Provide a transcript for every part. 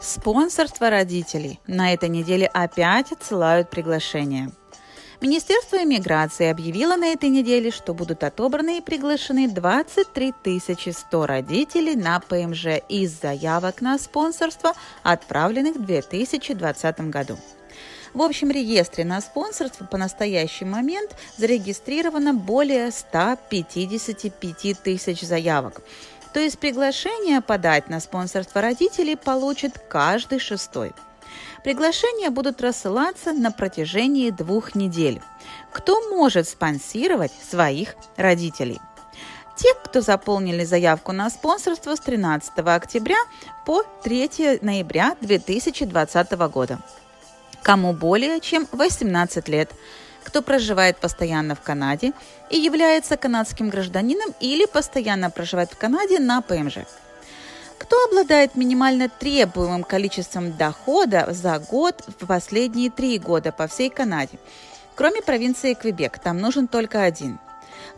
Спонсорство родителей. На этой неделе опять отсылают приглашения. Министерство иммиграции объявило на этой неделе, что будут отобраны и приглашены 23 100 родителей на ПМЖ из заявок на спонсорство, отправленных в 2020 году. В общем реестре на спонсорство по настоящий момент зарегистрировано более 155 тысяч заявок. То есть приглашение подать на спонсорство родителей получит каждый шестой. Приглашения будут рассылаться на протяжении двух недель. Кто может спонсировать своих родителей? Те, кто заполнили заявку на спонсорство с 13 октября по 3 ноября 2020 года кому более чем 18 лет, кто проживает постоянно в Канаде и является канадским гражданином или постоянно проживает в Канаде на ПМЖ. Кто обладает минимально требуемым количеством дохода за год в последние три года по всей Канаде, кроме провинции Квебек, там нужен только один.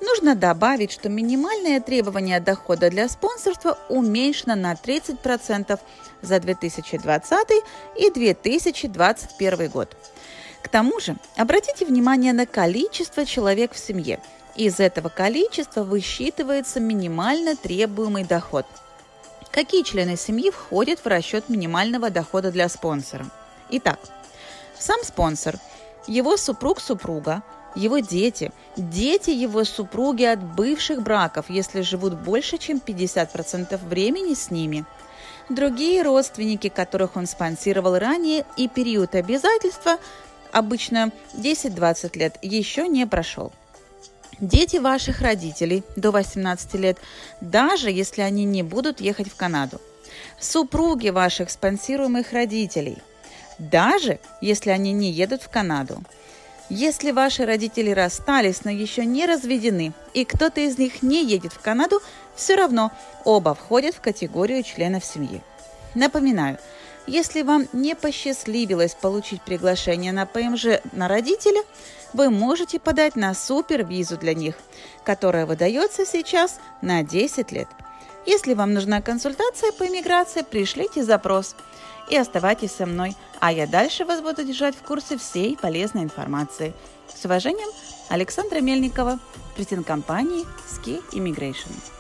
Нужно добавить, что минимальное требование дохода для спонсорства уменьшено на 30% за 2020 и 2021 год. К тому же, обратите внимание на количество человек в семье. Из этого количества высчитывается минимально требуемый доход. Какие члены семьи входят в расчет минимального дохода для спонсора? Итак, сам спонсор, его супруг-супруга, его дети, дети его супруги от бывших браков, если живут больше, чем 50% времени с ними – другие родственники, которых он спонсировал ранее, и период обязательства, обычно 10-20 лет, еще не прошел. Дети ваших родителей до 18 лет, даже если они не будут ехать в Канаду. Супруги ваших спонсируемых родителей, даже если они не едут в Канаду. Если ваши родители расстались, но еще не разведены, и кто-то из них не едет в Канаду, все равно оба входят в категорию членов семьи. Напоминаю, если вам не посчастливилось получить приглашение на ПМЖ на родителя, вы можете подать на супервизу для них, которая выдается сейчас на 10 лет. Если вам нужна консультация по иммиграции, пришлите запрос и оставайтесь со мной, а я дальше вас буду держать в курсе всей полезной информации. С уважением, Александра Мельникова, президент компании Ski Immigration.